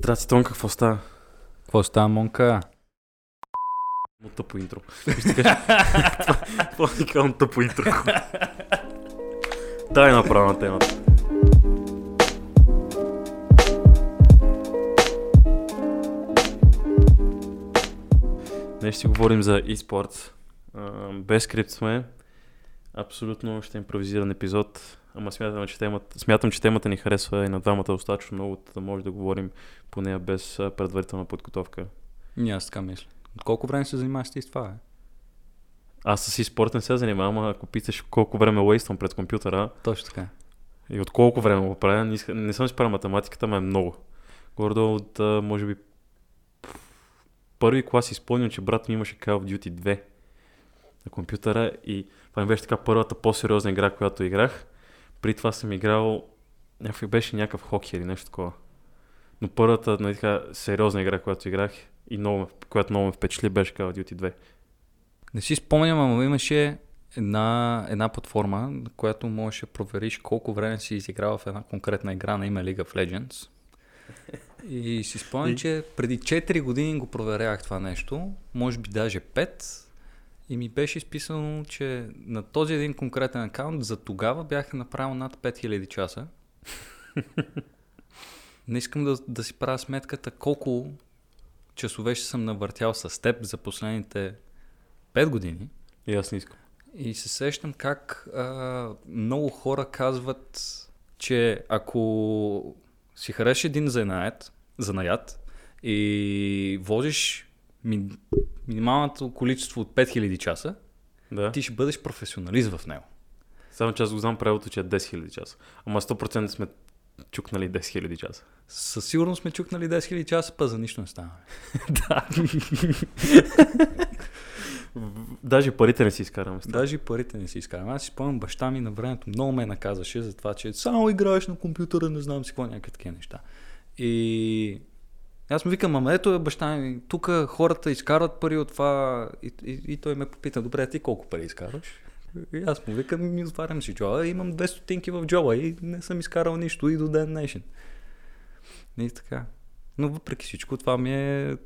Здрасти, Тонка, какво става? Какво става, Монка? Му тъпо интро. Ще кажа, това уникално тъпо интро. Дай направо на темата. Днес ще говорим за. А, Без скрипт сме. Абсолютно ще импровизиран епизод. Ама смятам, че темата, смятам, че темата ни харесва и на двамата достатъчно много, да може да говорим по нея без предварителна подготовка. И аз така мисля. От колко време се занимаваш ти с това, е? Аз с e-спорт не се занимавам, а ако питаш колко време лействам пред компютъра Точно така. и от колко време го правя, не, не съм си правил математиката, ма е много. Гордо от, може би, първи клас си спомням, че брат ми имаше Call of Duty 2 на компютъра и това ми беше така първата по-сериозна игра, която играх. При това съм играл, някакви беше някакъв хокей или нещо такова. Но първата нали, така, сериозна игра, която играх и много, която много ме впечатли, беше Call of Duty 2. Не си спомням, ама имаше една, една платформа, на която можеш да провериш колко време си изиграл в една конкретна игра на име League of Legends. И си спомням, че преди 4 години го проверявах това нещо, може би даже 5. И ми беше изписано, че на този един конкретен акаунт за тогава бях направил над 5000 часа. Не искам да, да си правя сметката колко часове ще съм навъртял с теб за последните 5 години. И аз не искам. И се сещам как а, много хора казват, че ако си хареш един занаят, занаят и возиш минималното количество от 5000 часа, Да. ти ще бъдеш професионалист в него. Само че аз го знам правилото, че е 10 000 часа. Ама 100% сме чукнали 10 000 часа. Със сигурност сме чукнали 10 000 часа, па за нищо не става. да. Даже парите не си изкараме. с това. Даже парите не си изкарам. Аз си спомням, баща ми на времето много ме наказаше за това, че само играеш на компютъра, не знам си какво, някакви такива неща. И аз му викам, ама ето е баща ми, тук хората изкарват пари от това. И, и, и той ме попита, добре, ти колко пари изкарваш? И аз му викам, ми отварям си джоба, имам 200 стотинки в джоба и не съм изкарал нищо и до ден днешен. И така. Но въпреки всичко, това ми е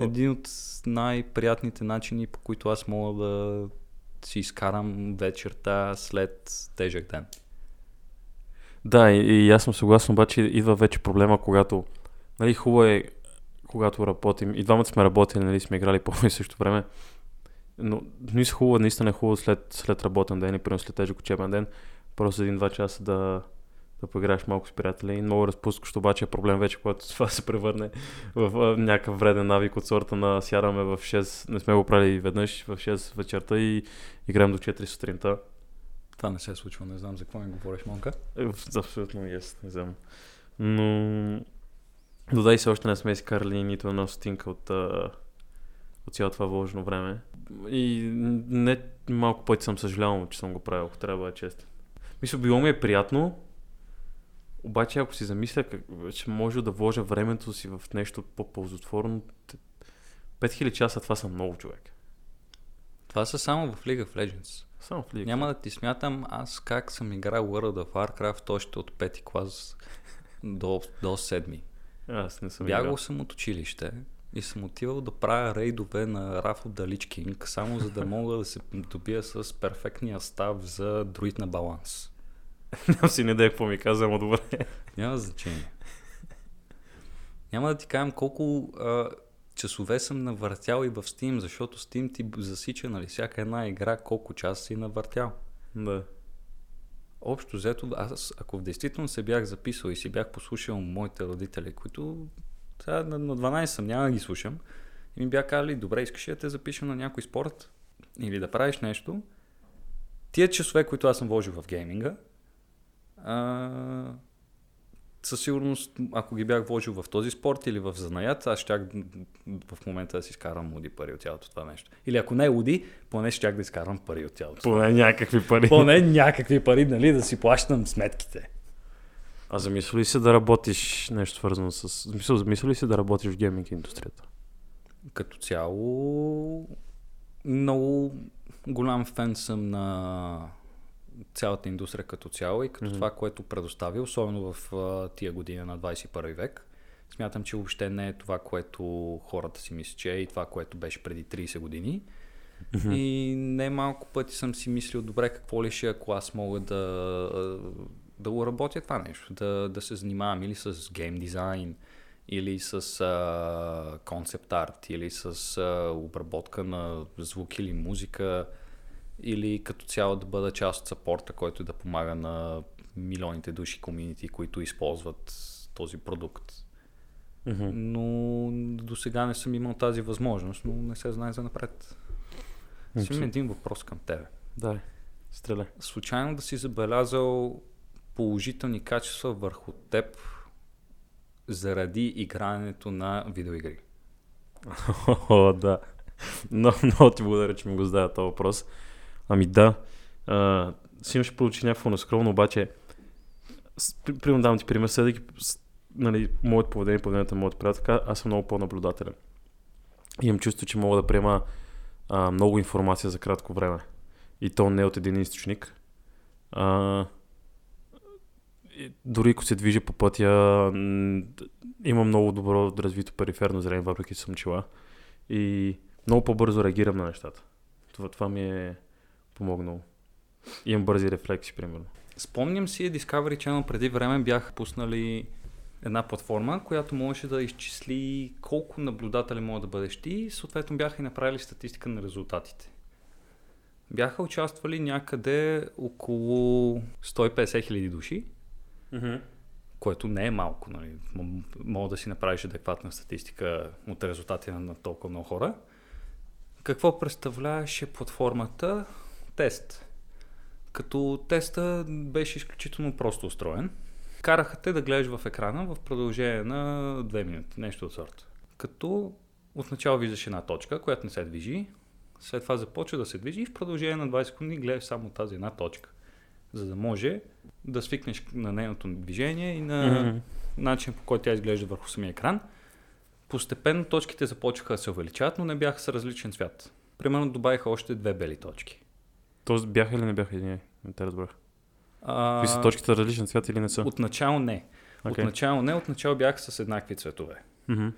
един от най-приятните начини, по които аз мога да си изкарам вечерта след тежък ден. Да, и, и аз съм съгласен, обаче идва вече проблема, когато, нали, хубаво е, когато работим, и двамата сме работили, нали, сме играли по едно и също време, но не са хубаво, наистина е хубаво след, след работен ден и примерно след тежък учебен ден, просто един-два часа да, да поиграеш малко с приятели и много разпускащо, обаче е проблем вече, когато това се превърне в а, някакъв вреден навик от сорта на сядаме в 6, не сме го правили веднъж, в 6 вечерта и играем до 4 сутринта. Това не се случва, не знам за какво ми говориш, Монка. Е, Абсолютно yes, не знам. Но до дай се още не сме изкарали нито една стотинка от, от цялото това вложено време. И не малко пъти съм съжалявал, че съм го правил, ако трябва да бъда честен. Мисля, било ми е приятно, обаче ако си замисля, как, че може да вложа времето си в нещо по-ползотворно, т- 5000 часа това са много човек. Това са само в League of Legends. Само в лига. Няма да ти смятам аз как съм играл World of Warcraft още от пети клас до, до седми. Аз не съм Бягал играл. съм от училище и съм отивал да правя рейдове на Рафо Далич Кинг, само за да мога да се добия с перфектния став за друид на баланс. Нямам си не идея какво ми каза, ама добре. Няма значение. Няма да ти кажам колко а, часове съм навъртял и в Steam, защото Steam ти засича нали, всяка една игра колко часа си навъртял. Да. Общо взето, аз ако действително се бях записал и си бях послушал моите родители, които сега на, на 12 съм, няма да ги слушам, и ми бяха казали, добре, искаш ли да те запишем на някой спорт или да правиш нещо, тия часове, които аз съм вложил в гейминга, а, със сигурност, ако ги бях вложил в този спорт или в занаят, аз щях в момента да си изкарам луди пари от цялото това нещо. Или ако не луди, поне щях да изкарам пари от цялото. Поне някакви пари. Поне някакви пари, нали, да си плащам сметките. А замисля ли си да работиш нещо свързано с... Замисля, замисля ли си да работиш в гейминг индустрията? Като цяло, много голям фен съм на цялата индустрия като цяло и като Мгм. това, което предоставя, особено в а, тия години на 21 век. Смятам, че въобще не е това, което хората си мислят, че е и това, което беше преди 30 години. Мгм. И не малко пъти съм си мислил, добре, какво ли ще, ако аз мога да, да го работя това нещо, да, да се занимавам или с гейм дизайн, или с концепт арт, или с а, обработка на звук или музика, или като цяло да бъда част от сапорта, който да помага на милионите души комьюнити, които използват този продукт. Мгм. Но до сега не съм имал тази възможност, но не се знае за напред. Си имам един въпрос към тебе. Да, стреляй. Случайно да си забелязал положителни качества върху теб заради игрането на видеоигри? О, да. Но, много ти благодаря, че ми го задава този въпрос. Ами да, а, си имаш получи някакво нескромно, обаче, примерно давам ти пример, следвайки с- нали, моето поведение, поведението на моята приятелка, аз съм много по-наблюдателен. Имам чувство, че мога да приема а, много информация за кратко време. И то не от един източник. А, и дори ако се движи по пътя, имам много добро развито периферно зрение, въпреки че съм чела. И много по-бързо реагирам на нещата. Това, това ми е помогнало. Имам бързи рефлекси, примерно. Спомням си Discovery Channel преди време бяха пуснали една платформа, която можеше да изчисли колко наблюдатели може да бъдеш ти и съответно бяха и направили статистика на резултатите. Бяха участвали някъде около 150 хиляди души, което не е малко. Нали? Мога да си направиш адекватна статистика от резултати на, на толкова много хора. Какво представляваше платформата? Тест. Като теста беше изключително просто устроен. Караха те да гледаш в екрана в продължение на 2 минути, нещо от сорта. Като отначало виждаш една точка, която не се движи, след това започва да се движи и в продължение на 20 секунди гледаш само тази една точка. За да може да свикнеш на нейното движение и на Мгм. начин по който тя изглежда върху самия екран. Постепенно точките започнаха да се увеличават, но не бяха с различен цвят. Примерно добавиха още две бели точки. Тоест бяха или не бяха едини? Не те разбрах. А, Какви са точките различен цвят или не са? Отначало не. Окей. Отначало не, отначало бяха с еднакви цветове. Мгм.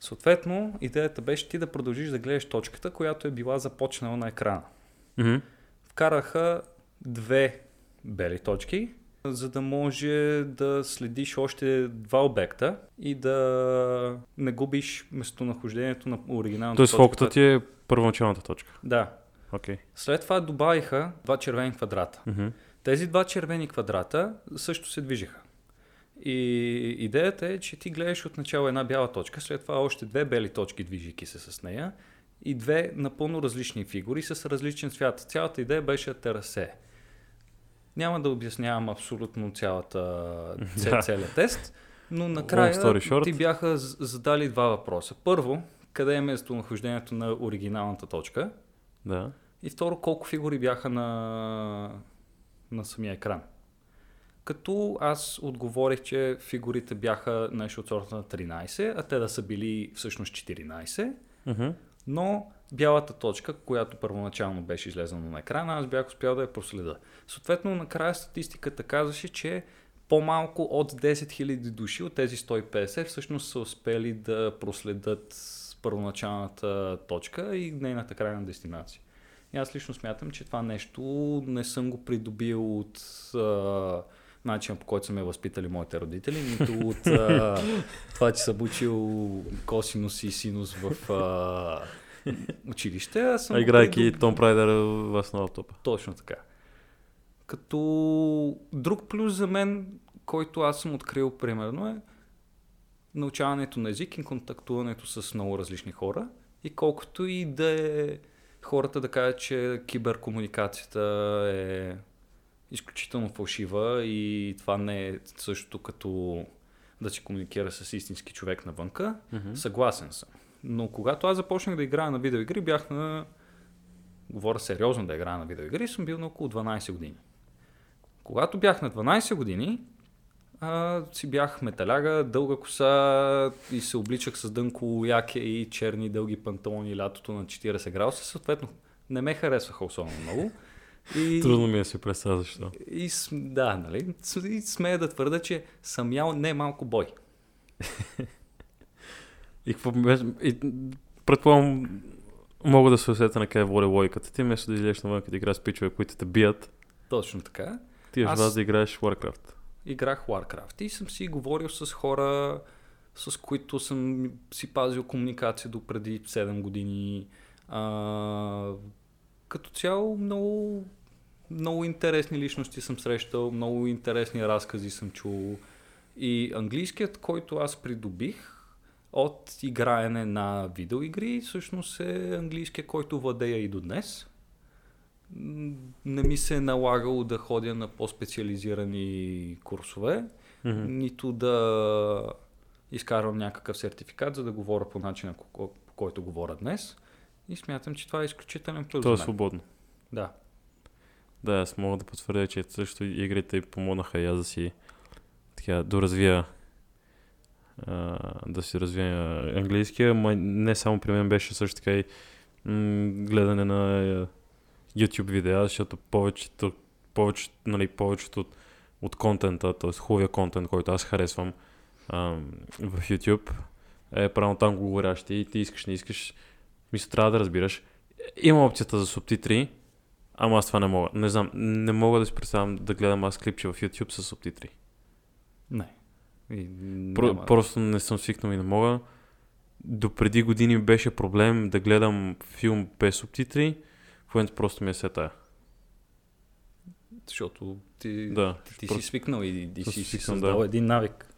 Съответно, идеята беше ти да продължиш да гледаш точката, която е била започнала на екрана. Мгм. Вкараха две бели точки, за да може да следиш още два обекта и да не губиш местонахождението на оригиналната Тоест точка. фокусът ти е първоначалната точка. Да. Окей. След това добавиха два червени квадрата. Мгм. Тези два червени квадрата също се движиха. И идеята е, че ти гледаш отначало една бяла точка, след това още две бели точки, движики се с нея, и две напълно различни фигури с различен цвят. Цялата идея беше да те разсее. Няма да обяснявам абсолютно цялата, цел, целият тест, но накрая ти бяха задали два въпроса. Първо, къде е местонахождението на оригиналната точка? Да. И второ, колко фигури бяха на, на самия екран. Като аз отговорих, че фигурите бяха нещо от сорта на 13, а те да са били всъщност 14, Мгм. но бялата точка, която първоначално беше излезена на екрана, аз бях успял да я проследа. Съответно, накрая статистиката казваше, че по-малко от 10 000 души от тези 150 всъщност са успели да проследят първоначалната точка и нейната крайна дестинация. И аз лично смятам, че това нещо не съм го придобил от а, начина по който са ме възпитали моите родители, нито от а, това, че съм учил косинус и синус в а, училище. Аз съм играйки придобил- Том Прайдер в лаптопа. точно така. Като друг плюс за мен, който аз съм открил примерно е научаването на език и контактуването с много различни хора. И колкото и да е хората да кажат, че киберкомуникацията е изключително фалшива и това не е същото като да се комуникира с истински човек навънка, Мгм. Съгласен съм. Но когато аз започнах да играя на видеоигри, бях на... Говоря сериозно да играя на видеоигри, съм бил на около 12 години. Когато бях на 12 години, а, си бях металяга, дълга коса и се обличах с дънко яке и черни дълги панталони лятото на 40 градуса. Съответно, не ме харесваха особено много. И... Трудно ми е да си представя защо. И, да, нали? И смея да твърда, че съм ял не малко бой. и какво. И, предполагам, мога да се усетя на къде води логиката. Ти вместо да излезеш навън, като играеш с пичове, които те бият, Точно така. ти еш Аз- да играеш Warcraft. Играх Warcraft и съм си говорил с хора, с които съм си пазил комуникация до преди 7 години. А, като цяло много, много интересни личности съм срещал, много интересни разкази съм чул. И английският, който аз придобих от играене на видеоигри, всъщност е английския, който владея и до днес. Не ми се е налагало да ходя на по-специализирани курсове, Мгм. нито да изкарвам някакъв сертификат, за да говоря по начина, по ко- по който говоря днес. И смятам, че това е изключителен плюс. То е свободно. Да. Да, аз мога да потвърдя, че също игрите помогнаха и аз да си така, доразвия а, да си развия английския, ма не само при мен беше също така и м- гледане на YouTube видеа, защото повечето, повече, нали, повечето от, от контента, т.е. хубавия контент, който аз харесвам а, в YouTube, е правилно там го говорящи и ти искаш, не искаш, мисля, трябва да разбираш. Има опцията за субтитри, Ама аз това не мога. Не знам, не мога да си представям да гледам аз клипче в YouTube с субтитри. Не. И Про, няма- Просто не съм свикнал и не мога. До преди години беше проблем да гледам филм без субтитри. В момента просто ми е сетая. Защото ти, Да. ти, ти просто- си свикнал и Аз си, си свикнал, създал да. един навик.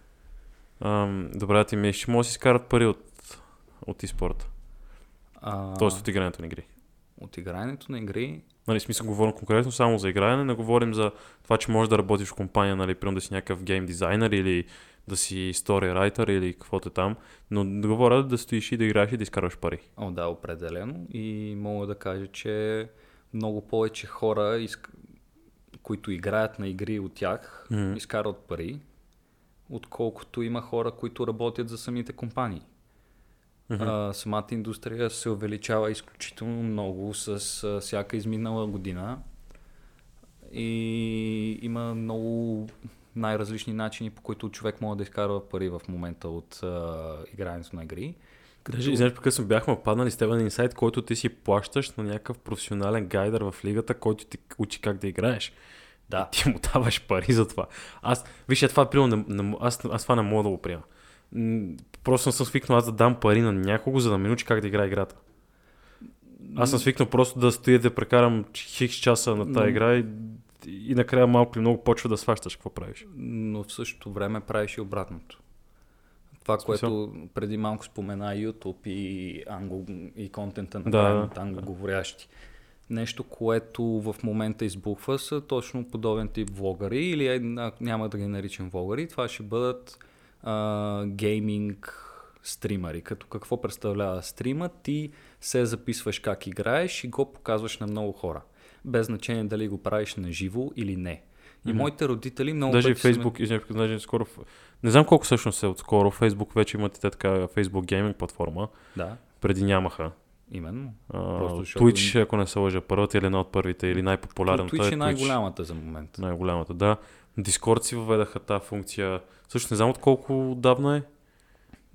Ам, добре, ти ми ще може да си изкарат пари от, от e-спорта. А, Тоест от игрането на игри. от игрането на игри Нали, смисъл говорим конкретно само за играене, не говорим за това, че можеш да работиш в компания, нали, примерно да си някакъв гейм дизайнер или да си story writer или каквото е там, но да говоря да стоиш и да играеш и да изкарваш пари. О, да, определено. И мога да кажа, че много повече хора, изк... които играят на игри от тях, Мгм. изкарват пари, отколкото има хора, които работят за самите компании. Мгм. А, самата индустрия се увеличава изключително много с а, всяка изминала година и има много най-различни начини, по които човек може да изкарва пари в момента от а, игрането на игри. Даже, извинявай, прекъсвам, бяхме паднали с теб на инсайт, който ти си плащаш на някакъв професионален гайдър в лигата, който ти учи как да играеш. Да. И ти му даваш пари за това. Аз, виж, е, това примерно, не, не, аз, аз това не мога да го приема. Просто не съм свикнал аз да дам пари на някого, за да ме научи как да играе играта. Аз съм свикнал просто да стоя да прекарам хикс часа на тази игра и, и накрая малко или много почва да сващаш какво правиш. но в същото време правиш и обратното. Това, което преди малко спомена YouTube и, англо, и контента на Да, да, да, англоговорящи. Нещо, което в момента избухва са точно подобен тип влогъри или няма да ги наричам влогъри, това ще бъдат а, гейминг стримари. Като какво представлява стрима, ти се записваш как играеш и го показваш на много хора. Без значение дали го правиш на живо или не. И моите родители много Даже и Facebook, извинявай, даже скоро, не знам колко всъщност е отскоро, Facebook вече имат и те така Facebook гейминг платформа, Да, преди нямаха. именно. А, Просто защото- Twitch, ако не се лъжа, първата или една от първите, или най-популярната Twitch е Twitch. най-голямата за момента. Най-голямата, да. Discord си въведаха тази функция. Също не знам от колко отдавна е.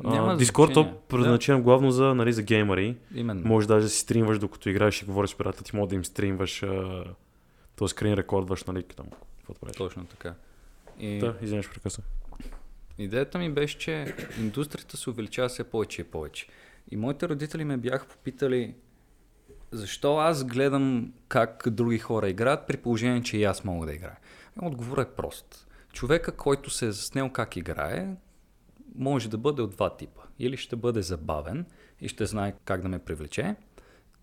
Няма А, то значение. предназначен главно за, нали, за геймери. Именно. Може даже да си стримваш докато играеш и говориш с приятели, ти може да им стримваш, т.е. скрин рекордваш, нали, там, каквото правиш. Точно така. И Да, извиняваш, прекъсна. идеята ми беше, че индустрията се увеличава все повече и повече. И моите родители ме бяха попитали защо аз гледам как други хора играят, при положение, че и аз мога да играя. Отговорът е прост. Човека, който се е заснел как играе, може да бъде от два типа. Или ще бъде забавен и ще знае как да ме привлече,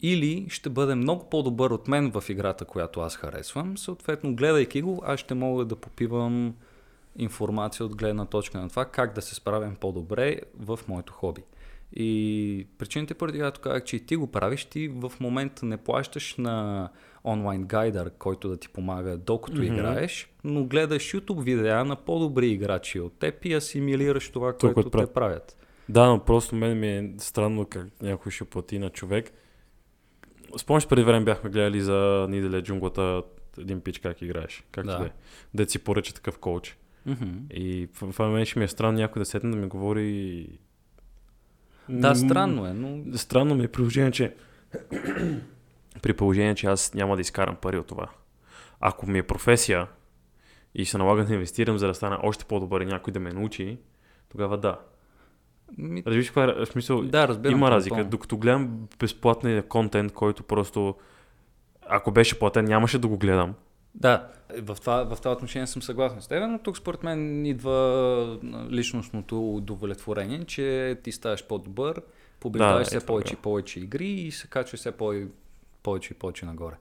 или ще бъде много по-добър от мен в играта, която аз харесвам. Съответно, гледайки го, аз ще мога да попивам информация от гледна точка на това как да се справям по-добре в моето хоби. И причините, поради която казах, че и ти го правиш, ти в момента не плащаш на онлайн гайдър, който да ти помага докато Мгм. играеш, но гледаш YouTube видеа на по-добри играчи от теб и асимилираш това, Това, което което те правят. Да, но просто мен ми е странно как някой ще плати на човек. Спомняш преди време бяхме гледали за Ниделе джунглата един пич как играеш. Как Да. да. е. Си поръча такъв коуч. Мгм. И в- това мен ще ми е странно някой да седне да ми говори... Да, странно е, но Странно ми е при положение, че... при положение, че аз няма да изкарам пари от това. Ако ми е професия и се налага да инвестирам, за да стана още по-добър и някой да ме научи, тогава да. ми, Разбираш каква е смисъл? да, разбирам. има това разлика. напълно. Докато гледам безплатния контент, който просто... Ако беше платен, нямаше да го гледам. Да, в това, в това отношение съм съгласен с теб, но тук според мен идва личностното удовлетворение, че ти ставаш по-добър, побеждаваш Да, все е повече и повече игри и се качваш все по- повече и повече нагоре.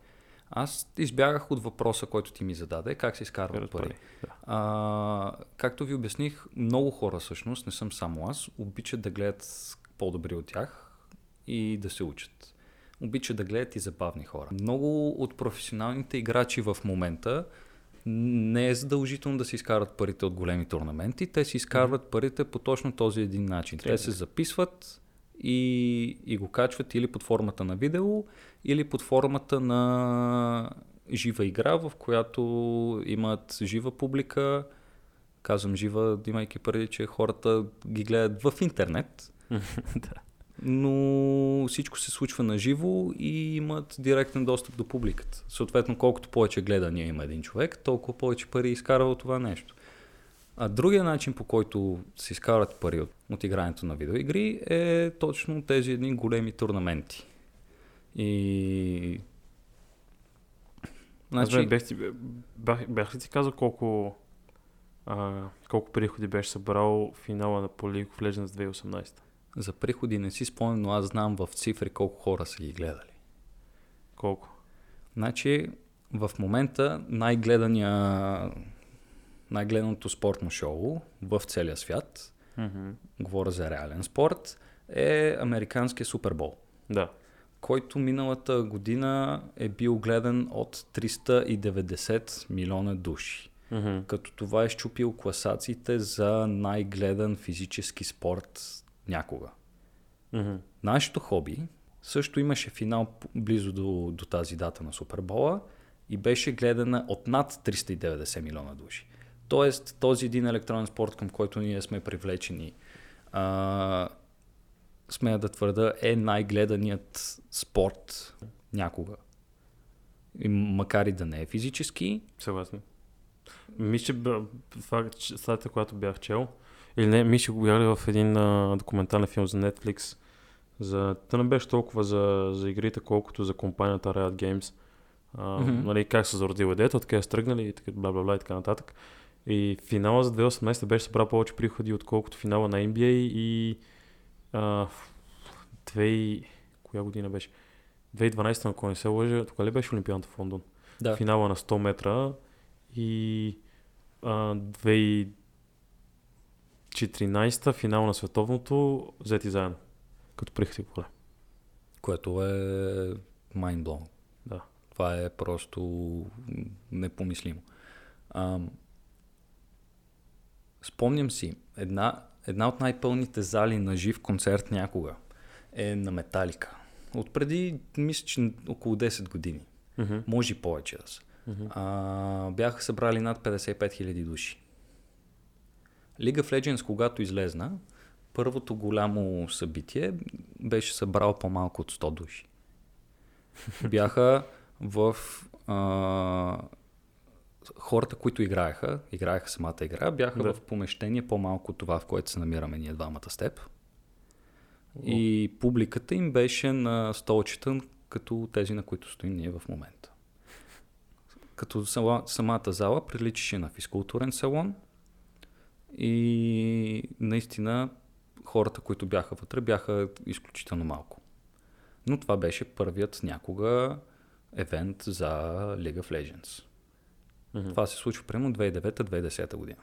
Аз избягах от въпроса, който ти ми зададе, как се изкарват пари. Да. А, както ви обясних, много хора всъщност, не съм само аз, обичат да гледат по-добри от тях и да се учат. Обичат да гледат и забавни хора. Много от професионалните играчи в момента не е задължително да си изкарат парите от големи турнаменти, те си изкарват парите по точно този един начин. Те се записват и, и го качват или под формата на видео, или под формата на жива игра, в която имат жива публика. Казвам жива, имайки преди, че хората ги гледат в интернет. Да. Но всичко се случва на живо и имат директен достъп до публиката. Съответно, колкото повече гледания има един човек, толкова повече пари изкарва от това нещо. А другия начин, по който се изкарват пари от, от игрането на видеоигри, е точно тези едни големи турнаменти. И... Значи... Значи, бях, бях, бях ли ти казал колко, а, колко приходи беше събрал финала на по League of Legends 2018? За приходи не си спомням, но аз знам в цифри колко хора са ги гледали. Колко? Значи, в момента най-гледания, най-гледаното спортно шоу в целия свят, Mm-hmm. говоря за реален спорт, е американския Супербол, Да. който миналата година е бил гледан от 390 милиона души. Mm-hmm. Като това е щупил класациите за най-гледан физически спорт някога. Mm-hmm. Нашето хоби също имаше финал близо до, до тази дата на Супербола и беше гледана от над 390 милиона души. Тоест, този един електронен спорт, към който ние сме привлечени, а, смея да твърда, е най-гледаният спорт някога. И макар и да не е физически, Съгласен. Мисля, че статията, която бях чел, или не, мисля, го гледали в един а, документален филм за Netflix. За, та не беше толкова за, за игрите, колкото за компанията Riot Games. А, Мгм. нали, как са зародила идеята, откъде са тръгнали и така, бла, бла, бла и така нататък. И финала за 2018 беше събрал повече приходи, отколкото финала на NBA и а, две... коя година беше? 2012, ако не се лъжа, тогава ли беше Олимпиадата в Лондон? да, финала на 100 метра и а, 2014 финал на световното взети заедно. Като приходи поне. което е mindblown. Да. Това е просто непомислимо. Ам, спомням си, една, една от най-пълните зали на жив концерт някога е на Металика. От преди, мисля, че около 10 години. Мгм, Може и повече да са. мгм. А, бяха събрали над 55 000 души. League of Legends, когато излезна, първото голямо събитие беше събрал по-малко от 100 души. Бяха в а, хората, които играеха, играеха самата игра, бяха Да. в помещение по-малко от това, в което се намираме ние двамата с теб. И публиката им беше на столчета, като тези, на които стоим ние в момента. Като сама, самата зала приличаше на физкултурен салон и наистина хората, които бяха вътре, бяха изключително малко. Но това беше първият някога евент за League of Legends. Мгм. Това се случва примерно 2009-2010 година.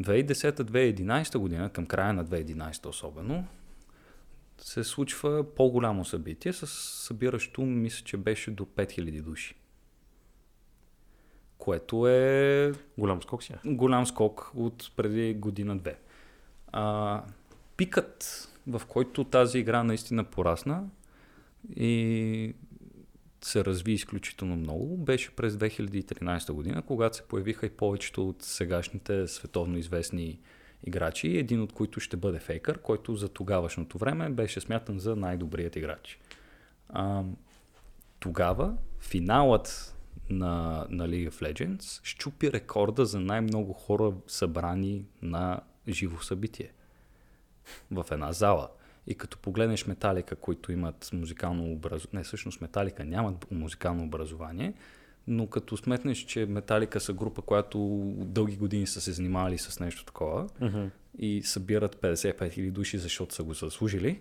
2010-2011 година, към края на 2011 особено, се случва по-голямо събитие с събиращо, мисля, че беше до 5000 души. Което е Голям скок си. е. голям скок от преди година-две. А, пикът, в който тази игра наистина порасна и се разви изключително много, беше през 2013 година, когато се появиха и повечето от сегашните световно известни играчи, един от които ще бъде Фейкър, който за тогавашното време беше смятан за най-добрият играч. А, тогава финалът на, на League of Legends щупи рекорда за най-много хора събрани на живо събитие в една зала. И като погледнеш Металика, които имат музикално образование, не всъщност Металика нямат музикално образование, но като сметнеш, че Металика са група, която дълги години са се занимавали с нещо такова Mm-hmm. и събират 55 000 души, защото са го заслужили,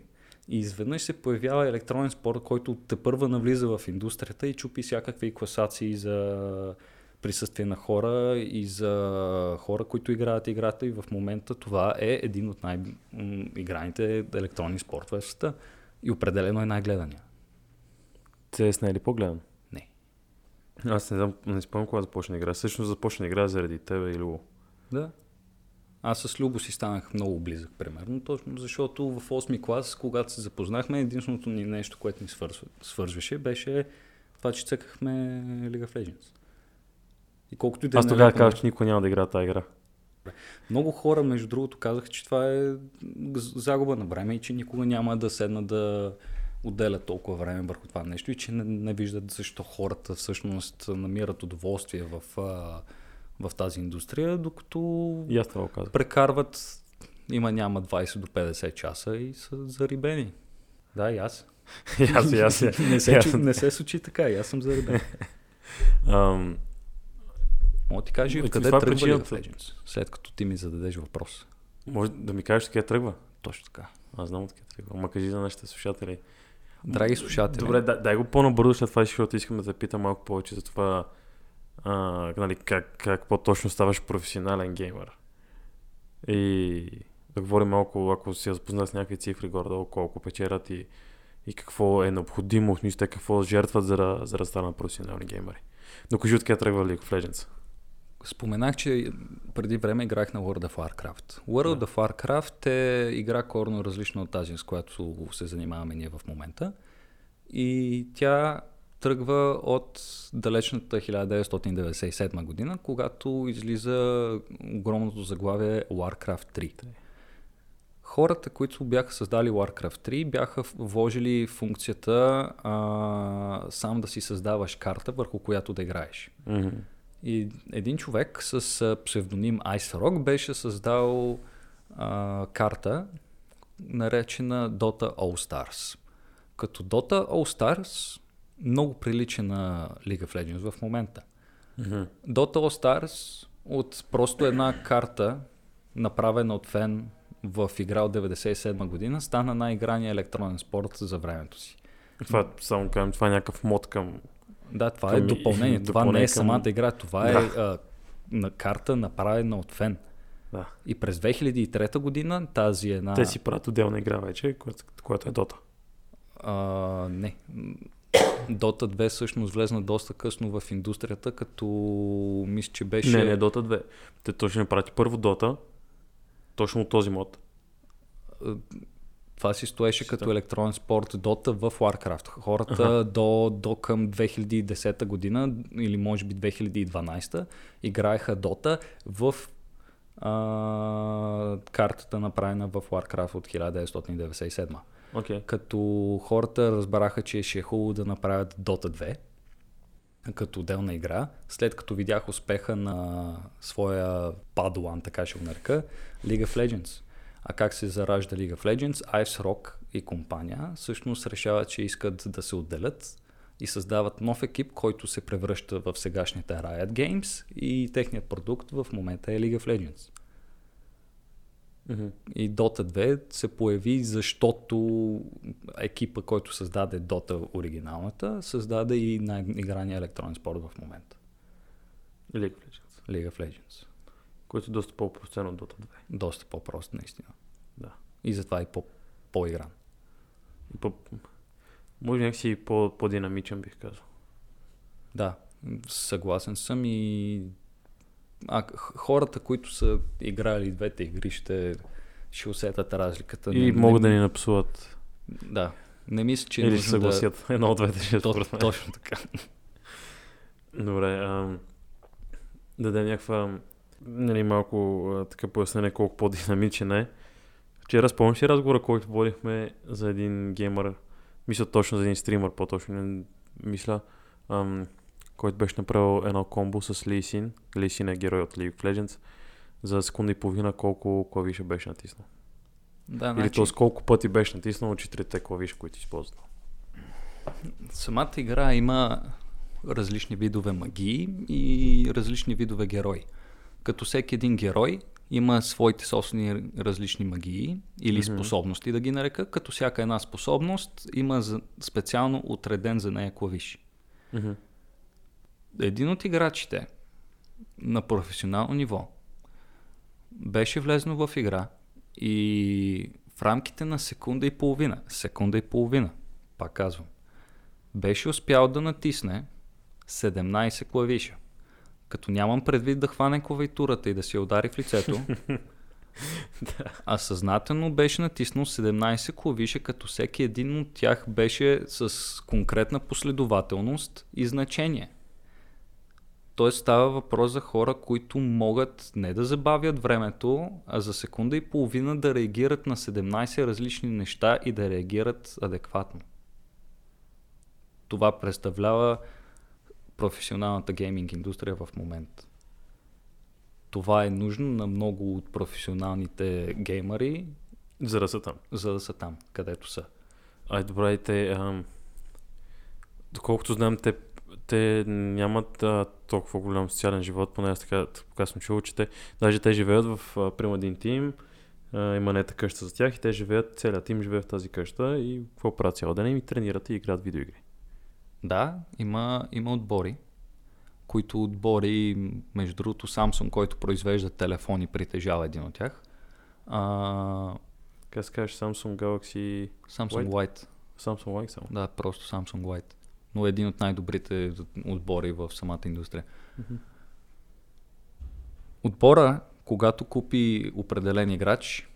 и изведнъж се появява електронен спорт, който те първа навлиза в индустрията и чупи всякакви класации за присъствие на хора и за хора, които играят играта и в момента това е един от най-играните електронни спортове в света. И определено е най-гледания. CS не е ли по-гледан? Не. Аз не знам, не спомням кога започна игра. Всъщност започна игра заради тебе и Любо. Да. Аз с Любо си станах много близък, примерно, точно защото в 8 клас, когато се запознахме, единственото ни нещо, което ни свързва, свързваше, беше това, че цъкахме League of Legends. И колкото и да е Аз тогава казах, че никой няма да игра тази игра. Много хора, между другото, казаха, че това е загуба на време и че никога няма да седнат да отделят толкова време върху това нещо и че не, не виждат защо хората всъщност намират удоволствие в, а, в тази индустрия, докато И аз това го казах. прекарват има няма 20 до 50 часа и са зарибени. Да, и аз. И аз, и аз. не, се, чу- не се случи така, и аз съм зарибен. Ам, Мога ти кажа и И откъде каква е тръгва League of причината? Legends, след като ти ми зададеш въпрос. може да ми кажеш къде тръгва? Точно така. Аз знам откъде тръгва. Ама кажи за нашите слушатели. Драги слушатели, Добре, дай, дай го по-набързо след това, защото искам да те питам малко повече за това, а, нали, как, как по-точно ставаш професионален геймър. И да говорим малко, ако си запознат с някакви цифри горе колко печерат и, и какво е необходимо, в те какво жертват за да, за да станат професионални геймери. Но кажи откъде тръгва League of Legends. Споменах, че преди време играх на World of Warcraft. World Да. of Warcraft е игра корно различна от тази, с която се занимаваме ние в момента. И тя тръгва от далечната 1997 година, когато излиза огромното заглавие Warcraft 3. Хората, които бяха създали Warcraft 3, бяха вложили функцията а, сам да си създаваш карта, върху която да играеш. Mm-hmm. И един човек с псевдоним Ice Rock беше създал а, карта, наречена Dota All Stars. Като Dota All Stars много прилича на League of Legends в момента. Mm-hmm. Dota All Stars от просто една карта, направена от фен в игра от 97 година, стана най-играния електронен спорт за времето си. Това, само кажем, това е някакъв мод към... Да, това Към е допълнение. Това не допълнение е към- самата игра, това е Да. а, на карта направена от фен. Да. И през 2003 година тази една... Те си правят отделна игра вече, която, която е Dota. А, не. Dota 2 всъщност влезна доста късно в индустрията, като мисля, че беше... Не, не, Dota 2. Те точно прати първо Dota, точно от този мод. Това си стоеше Си като електронен спорт Dota в Warcraft. Хората Аха. до, до към 2010 година или може би 2012 играеха Dota в а, картата направена в Warcraft от 1997. Okay. Като хората разбраха, че ще е хубаво да направят Dota 2 като отделна игра, след като видях успеха на своя падуан, така ще го нарека, League of Legends. А как се заражда League of Legends? Ice Rock и компания всъщност решават, че искат да се отделят и създават нов екип, който се превръща в сегашните Riot Games и техният продукт в момента е League of Legends. Mm-hmm. И Dota 2 се появи, защото екипа, който създаде Dota оригиналната, създаде и най-играния електронен спорт в момента. League of Legends. League of Legends. Който е доста по-простен от Dota 2. Доста по-прост, наистина. Да. И затова по- по-игран. И по... Може някакси по- по-динамичен бих казал. Да, съгласен съм и а, хората, които са играли двете игри, ще, ще усетят разликата. И Не- могат не- да ни напсуват. Да, Не мисля, че Или ще нужно да... съгласят. Едно от двете ще То, точно така. Добре, ам, да дадем някаква, нали, малко а, така пояснение колко по-динамичен е. Вчера спомням си разговора, който водихме за един геймър, мисля точно за един стример, по-точно не мисля, ам, който беше направил едно комбо с Лисин. Лисин е герой от League of Legends. За секунда и половина колко клавиша беше натиснал. Да, Или значи, с колко пъти беше натиснал четирите клавиши, които използвал. самата игра има различни видове магии и различни видове герои. Като всеки един герой има своите собствени различни магии или Мгм. способности, да ги нарека, като всяка една способност има за, специално отреден за нея клавиш. Мгм. Един от играчите на професионално ниво беше влезнал в игра и в рамките на секунда и половина, секунда и половина, пак казвам, беше успял да натисне 17 клавиша. Като нямам предвид да хване клавиатурата и да я удари в лицето, а съзнателно беше натиснал 17 клавиша, като всеки един от тях беше с конкретна последователност и значение. Тоест става въпрос за хора, които могат не да забавят времето, а за секунда и половина да реагират на 17 различни неща и да реагират адекватно. Това представлява професионалната гейминг индустрия в момента. Това е нужно на много от професионалните геймъри, За да са там. за да са там, където са. Ай, добре, те, ам, доколкото знам, те, те нямат а, толкова голям социален живот, поне аз така, така съм чувал, че те, даже те живеят в, а, примерно един тим, а, има нета къща за тях и те живеят, целият тим живее в тази къща и какво правят цял ден и тренират и играят видеоигри. Да, има, има отбори, които отбори, между другото, Samsung, който произвежда телефони, притежава един от тях. А, Как се кажеш Samsung Galaxy, Samsung White. Samsung White само? Да, просто Samsung White. Но е един от най-добрите отбори в самата индустрия. Отбора, когато купи определен играч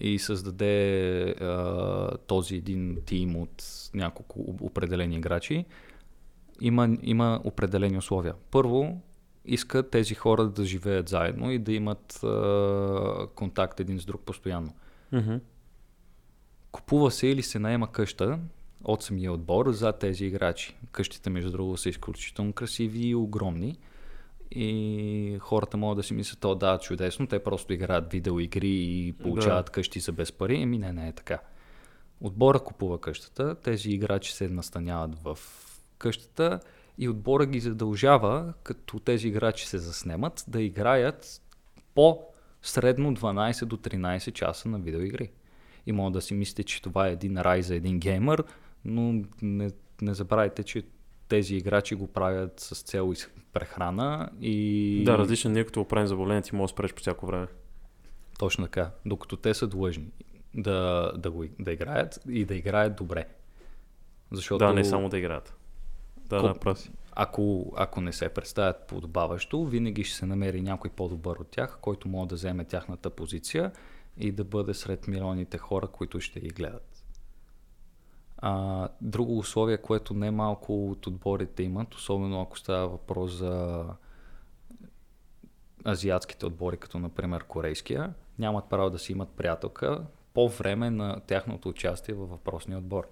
и създаде а, този един тим от няколко определени играчи, има, има определени условия. Първо, иска тези хора да живеят заедно и да имат а, контакт един с друг постоянно. Мгм. Купува се или се наема къща от самия отбор за тези играчи. Къщите, между другото, са изключително красиви и огромни. И хората могат да си мислят, о да, чудесно, те просто играят видеоигри и получават Да. къщи за без пари. Еми не, не е така. Отбора купува къщата, тези играчи се настаняват в къщата и отбора ги задължава, като тези играчи се заснемат, да играят по средно 12 до 13 часа на видеоигри. И може да си мислите, че това е един рай за един геймър, но не, не забравяйте, че тези играчи го правят с цел из- прехрана и... Да, различно, ние като го правим заболение, ти може да спреш по всяко време. Точно така. Докато те са длъжни да, да, го, да играят и да играят добре. Защото Да, не само да играят. Да, Ко- да, прав си. ако, ако не се представят подобаващо, винаги ще се намери някой по-добър от тях, който може да вземе тяхната позиция и да бъде сред милионите хора, които ще ги гледат. А, друго условие, което не малко от отборите имат, особено ако става въпрос за азиатските отбори, като например корейския, нямат право да си имат приятелка по време на тяхното участие във въпросния отбор.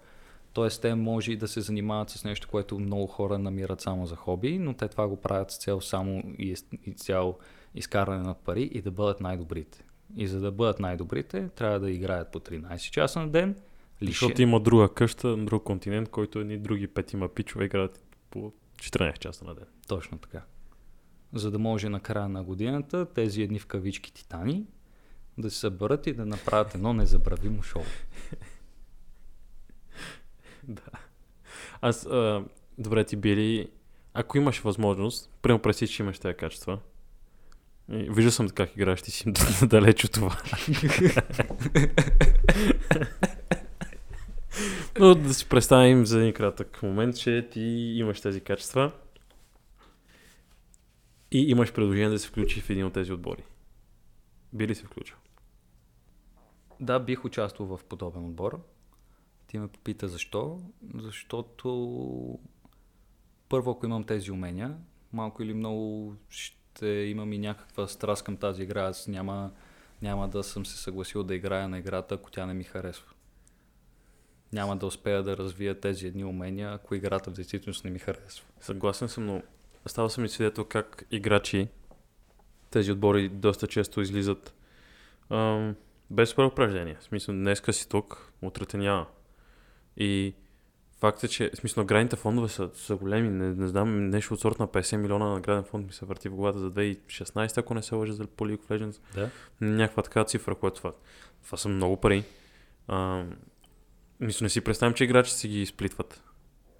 Тоест, те може и да се занимават с нещо, което много хора намират само за хоби, но те това го правят с цел само и, и цяло изкарване на пари и да бъдат най-добрите. И за да бъдат най-добрите, трябва да играят по 13 часа на ден. Лише. Защото има друга къща, друг континент, който едни други петима пичове играят по 14 часа на ден. Точно така. За да може на края на годината тези едни в кавички титани да се съберат и да направят едно незабравимо шоу. Да. Аз, а, добре, ти били, ако имаш възможност, прямо преси, че имаш тези качества, и виждал съм как играеш, ти си далеч от това. Но да си представим за един кратък момент, че ти имаш тези качества и имаш предложение да се включи в един от тези отбори. Би ли се включил? Да, бих участвал в подобен отбор. Ти ме попита защо, защото първо, ако имам тези умения, малко или много ще имам и някаква страст към тази игра. Аз няма, няма да съм се съгласил да играя на играта, ако тя не ми харесва. Няма да успея да развия тези едни умения, ако играта в действителност не ми харесва. Съгласен съм, но става съм и свидетел как играчи, тези отбори доста често излизат ам, без предупреждение. В смисъл, днеска си тук, утре те няма. И факт е, че в смисъл, наградните фондове са, са големи. Не, не знам, нещо от сорта на 50 милиона награден фонд ми се върти в главата за 2016, ако не се лъжа за по League of Legends. Да. Някаква така цифра, което това. Това са много пари. А, мисля, не си представям, че играчи си ги изплитват.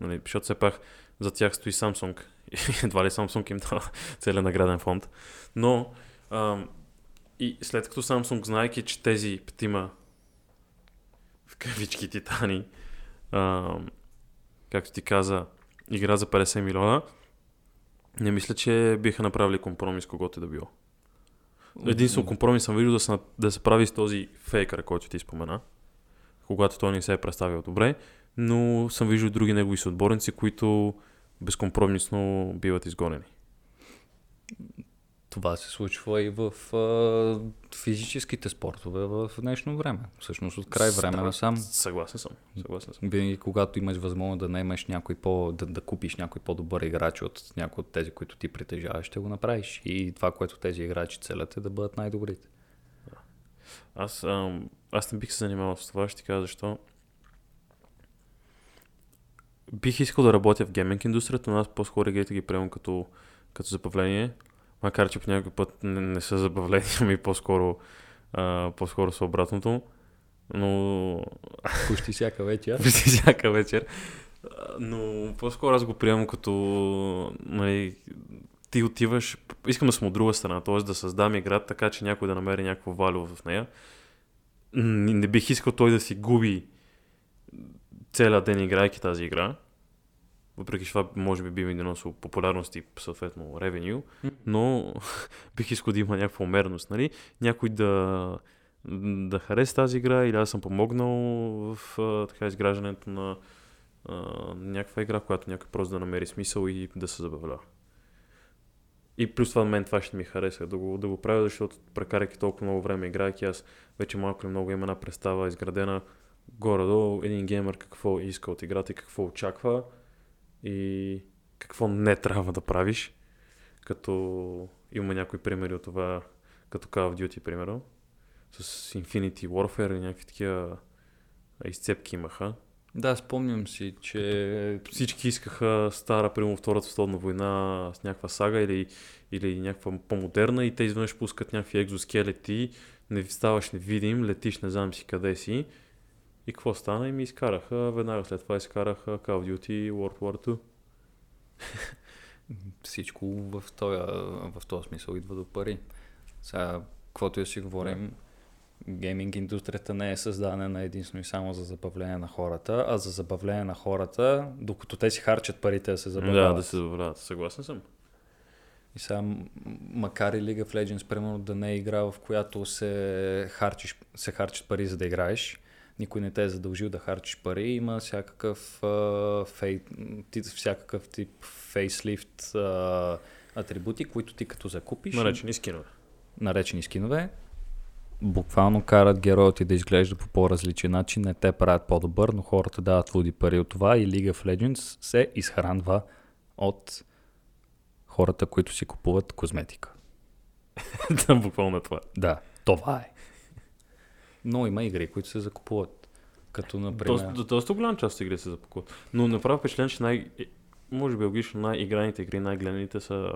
Нали, защото все пак за тях стои Samsung. Едва ли Samsung им дава целият награден фонд. Но а, и след като Samsung, знаеки, че тези петима в кавички титани, а, както ти каза, игра за 50 милиона, не мисля, че биха направили компромис, когото и да било. Единствено компромис съм видел да се, да се прави с този фейкър, който ти спомена, когато той не се е представил добре, но съм виждал други негови съотборници, които безкомпромисно биват изгонени. Това се случва и в а, физическите спортове в днешно време. Всъщност от край време насам. Съгласен съм. Съгласен съм. Винаги, когато имаш възможност да наемеш някой по, да, да купиш някой по-добър играч от някой от тези, които ти притежаваш, ще го направиш. И това, което тези играчи целят е да бъдат най-добрите. Аз, ам, аз не бих се занимавал с това, ще ти кажа защо. Бих искал да работя в гейминг индустрията, но аз по-скоро игрите ги приемам като, като забавление. Макар, че по някакъв път не, не са забавления ми, по-скоро, а, по-скоро са обратното. Но Почти всяка вечер. почти всяка вечер. Но по-скоро аз го приемам като нали, ти отиваш, искам да съм от друга страна, т.е. да създам игра така, че някой да намери някакво валю в нея. Н- Не бих искал той да си губи целият ден играйки тази игра. Въпреки че това може би би ми доносило популярност и съответно ревеню, но бих искал да има някаква умерност, нали? Някой да, да хареса тази игра или аз съм помогнал в така изграждането на а, някаква игра, която някой просто да намери смисъл и да се забавлява. И плюс това мен това ще ми хареса да го, да го правя, защото прекарайки толкова много време играйки, аз вече малко или много имам една представа изградена горе-долу един геймер какво иска от играта и какво очаква и какво не трябва да правиш. Като има някои примери от това, като Call of Duty, примерно, с Infinity Warfare и някакви такива изцепки имаха. Да, спомням си, че Всички искаха стара, примерно Втората световна война с някаква сага или, или някаква по-модерна и те изведнъж пускат някакви екзоскелети, не ставаш невидим, летиш не знам си къде си. И какво стана? И ми изкараха, веднага след това изкараха Call of Duty World War 2. всичко в този, в този смисъл идва до пари. Сега, каквото и да си говорим, гейминг индустрията не е създадена единствено и само за забавление на хората, а за забавление на хората, докато те си харчат парите да се Да, забавляват. да се забравят. Съгласен съм. И сега, макар и League of Legends, примерно, да не е игра, в която се, харчиш, се харчат пари за да играеш, никой не те е задължил да харчиш пари, има всякакъв, а, фей, всякакъв тип фейслифт а, атрибути, които ти като закупиш, Наречени скинове. наречени скинове, буквално карат героя ти да изглежда по по-различен начин, не те правят по-добър, но хората дават луди пари от това и League of Legends се изхранва от хората, които си купуват козметика. да, буквално това. Да, това е. Но има игри, които се закупуват. Като, например... Доста, доста голям част игри се запакуват. Но направо впечатление, че най... е, може би логично най-играните игри, най-гледаните са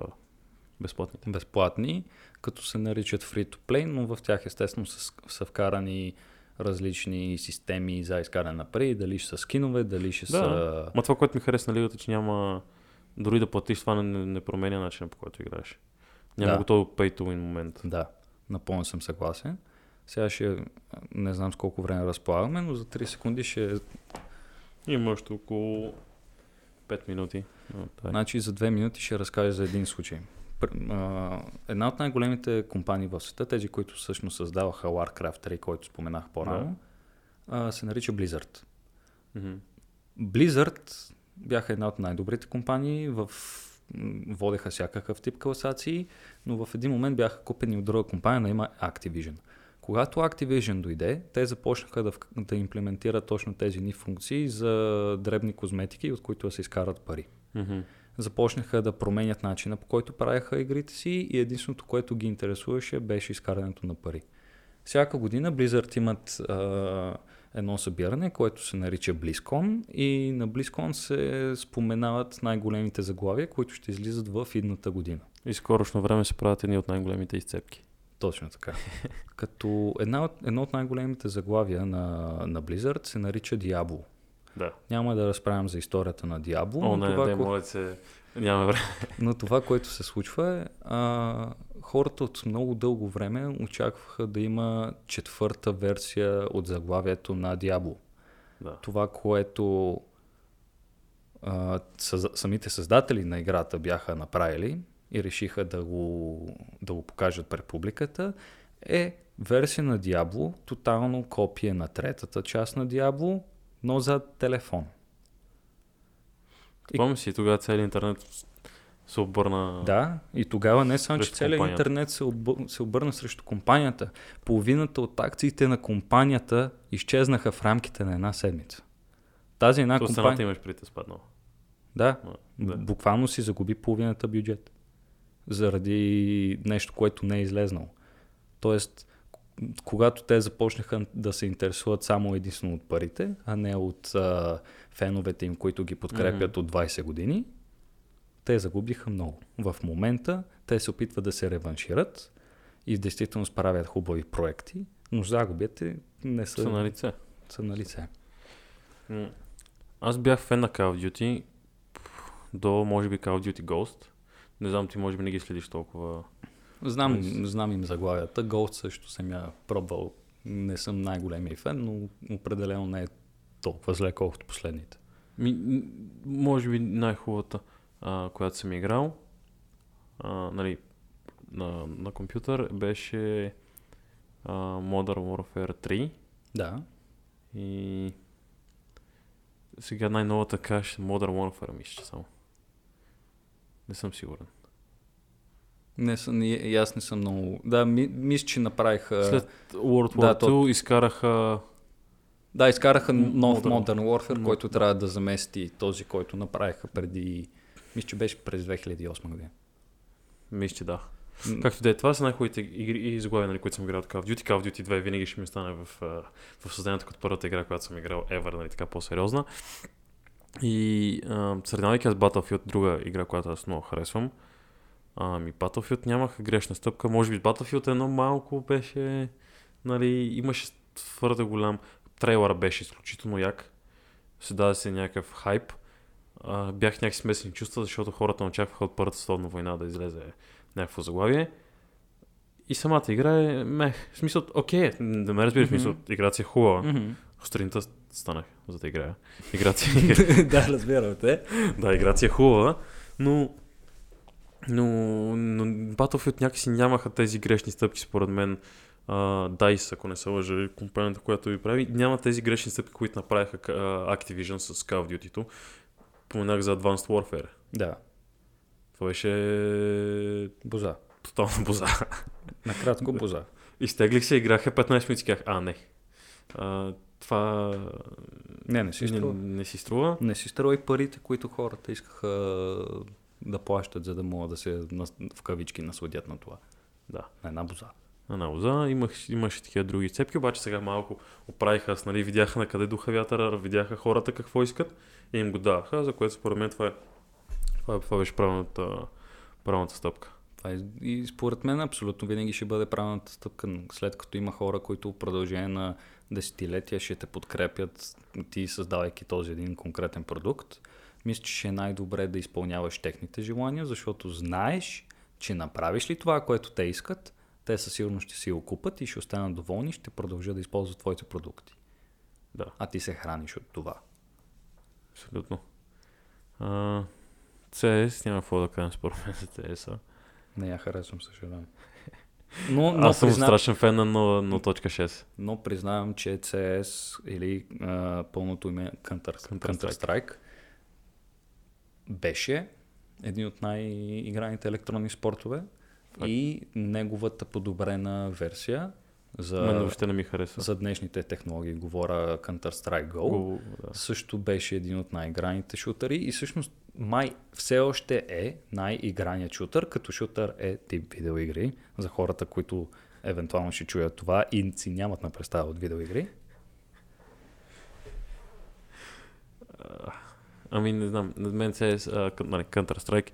безплатните. безплатни, като се наричат free-to-play, но в тях естествено са, са вкарани различни системи за изкаране на пари, дали ще са скинове, дали ще Да. са... Ма това, което ми хареса на лигата, че няма... Дори да платиш, това не, не променя начина по който играеш. Няма Да. да. готово pay to win момент. Да, напълно съм съгласен. Сега ще, не знам с колко време разполагаме, но за 3 секунди ще... Има още около 5 минути. Но. Значи за 2 минути ще разкажа за един случай. Една от най-големите компании в света, тези, които всъщност създаваха Warcraft 3, който споменах по-рано, а, се нарича Blizzard. Мгм. Blizzard бяха една от най-добрите компании, в... водеха всякакъв тип класации, но в един момент бяха купени от друга компания, на има Activision. Когато Activision дойде, те започнаха да, да имплементират точно тези ни функции за дребни козметики, от които да се изкарат пари. Мгм. Започнаха да променят начина по който правеха игрите си и единственото, което ги интересуваше, беше изкарането на пари. Всяка година Blizzard имат а, едно събиране, което се нарича BlizzCon и на BlizzCon се споменават най-големите заглавия, които ще излизат в идната година. И скорошно време се правят едни от най-големите изцепки. Точно така. Като една от, едно от най-големите заглавия на, на Blizzard се нарича Diablo. Да. Няма да разправям за историята на Diablo, О, но, не, това, не, ко- моля се. Няма време. но това, което се случва е, а, хората от много дълго време очакваха да има четвърта версия от заглавието на Diablo. Да. Това, което а, съз, самите създатели на играта бяха направили и решиха да го, да го покажат пред публиката, е версия на Diablo, тотално копие на третата част на Diablo, но за телефон. И- Помня си, тогава целият интернет се обърна. Да, и тогава не само, че целият компанията. интернет се, объ... се обърна срещу компанията. Половината от акциите на компанията изчезнаха в рамките на една седмица. Тази една То компания... имаш при те спаднала. Да, Да. буквално си загуби половината бюджет. Заради нещо, което не е излезнало. Тоест, когато те започнаха да се интересуват само единствено от парите, а не от а, феновете им, които ги подкрепят Мгм. от 20 години, те загубиха много. В момента те се опитват да се реваншират и в действителност правят хубави проекти, но загубите не са, Са на лице. са на лице. Аз бях фен на Call of Duty до, може би, Call of Duty Ghost. Не знам, ти може би не ги следиш толкова. Знам, Nice. знам им заглавията. Gold също съм я пробвал. Не съм най-големия фен, но определено не е толкова зле, колкото последните. Ми, може би най-хубавата, а, която съм играл, а, нали, на, на компютър, беше а, Modern Warfare 3 Да. и сега най-новата каш Modern Warfare, мисля, че само. Не съм сигурен. Не съм, и, и аз не съм много... Да, ми, мисля, че направиха... След World War да, 2 то- изкараха Да, изкараха нов Modern. Modern Warfare, Мо- който трябва да замести този, който направиха преди... Мисля, че беше през 2008 година. Мисля, че да. Както да е, това са най-хубавите игри и заглавия, нали, които съм играл Call of Duty. Call of Duty 2 винаги ще ми остане в, в съзнанието като първата игра, която съм играл ever, нали, така по-сериозна. И сравнявайки с Battlefield, друга игра, която аз много харесвам, ами Battlefield нямаха грешна стъпка. Може би Battlefield едно малко беше, нали, имаше твърде голям, трейлъра беше изключително як. Се даде се някакъв хайп. А, бях някакви смесени чувства, защото хората очакваха от Първата световна война да излезе някакво заглавие. И самата игра е мех. В смисъл, окей, да ме разбираш, в смисъл, играта си е хубава. Сутринта станах, за да играя. Играта си, да, разбирам те. да, играта си е хубава, но, но, но Battlefield някакси нямаха тези грешни стъпки, според мен. Uh, DICE, ако не се лъжа, компанията, която ви прави, няма тези грешни стъпки, които направиха uh, Activision с Call of Duty-то. Поменах за Advanced Warfare. Да, Това беше боза. тотална боза. Накратко боза. Изтеглих се, играха 15 минути казах, а не. А, това Не, не си не, струва. не си струва. Не си струва и парите, които хората искаха да плащат, за да могат да се в кавички насладят на това. Да. На една боза. На науза имах, имаше такива други цепки, обаче сега малко оправиха, с, нали, видяха на къде духа вятъра, видяха хората какво искат и им го даваха, за което според мен това, е, това, е, това беше правилната, правилната стъпка. Това е, и според мен абсолютно винаги ще бъде правилната стъпка, след като има хора, които в продължение на десетилетия ще те подкрепят, ти създавайки този един конкретен продукт. Мисля, че ще е най-добре да изпълняваш техните желания, защото знаеш, че направиш ли това, което те искат, те със сигурност ще си го купат и ще останат доволни ще продължат да използват твоите продукти. Да. А ти се храниш от това. Абсолютно. А, CS, няма какво да кажем според мен за CS-а. Не я харесвам, съжалявам. Но, но, Аз съм признав... страшен фен на 0.6. но признавам, че CS или а, пълното име Counter, Counter-Strike. Counter-Strike беше един от най-играните електронни спортове Факт. и неговата подобрена версия за, Мен въобще не ми за днешните технологии, говоря Counter-Strike Go, Го, да. също беше един от най-играните шутъри и всъщност май все още е най-играният шутър, като шутър е тип видеоигри за хората, които евентуално ще чуят това и си нямат на представа от видеоигри. Ами не знам, на мен се е нали, Counter-Strike.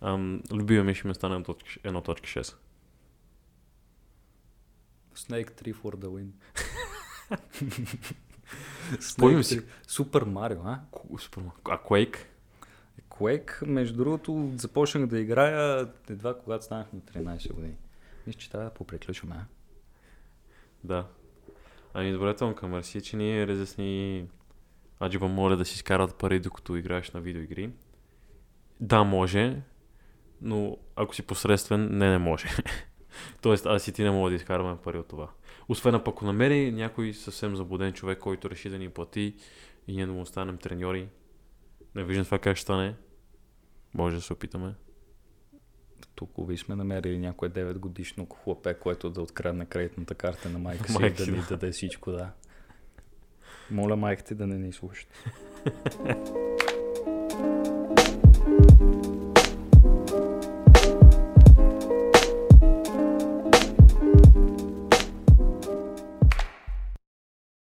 Ам, любимия ми ще ми стане 1.6. Snake 3 for the win. Спомням си. 3. Супер Марио, а? Супер А Quake? Quake, между другото, започнах да играя едва когато станах на 13 години. Мисля, че трябва да поприключваме, а? Да. Ами добре, Тонка, мерси, че ни разясни Аджиба моля да си изкарат пари, докато играеш на видеоигри. Да, може, но ако си посредствен, не, не може. Тоест, аз и ти не мога да изкараме пари от това. Освен ако намери някой съвсем заблуден човек, който реши да ни плати и ние да му останем треньори. Не виждам това как ще стане. Може да се опитаме. Тук ви сме намерили някое 9 годишно хлапе, което да открадне кредитната карта на майка си Майка и да ни да. даде всичко, да. Моля майка ти да не ни слушат.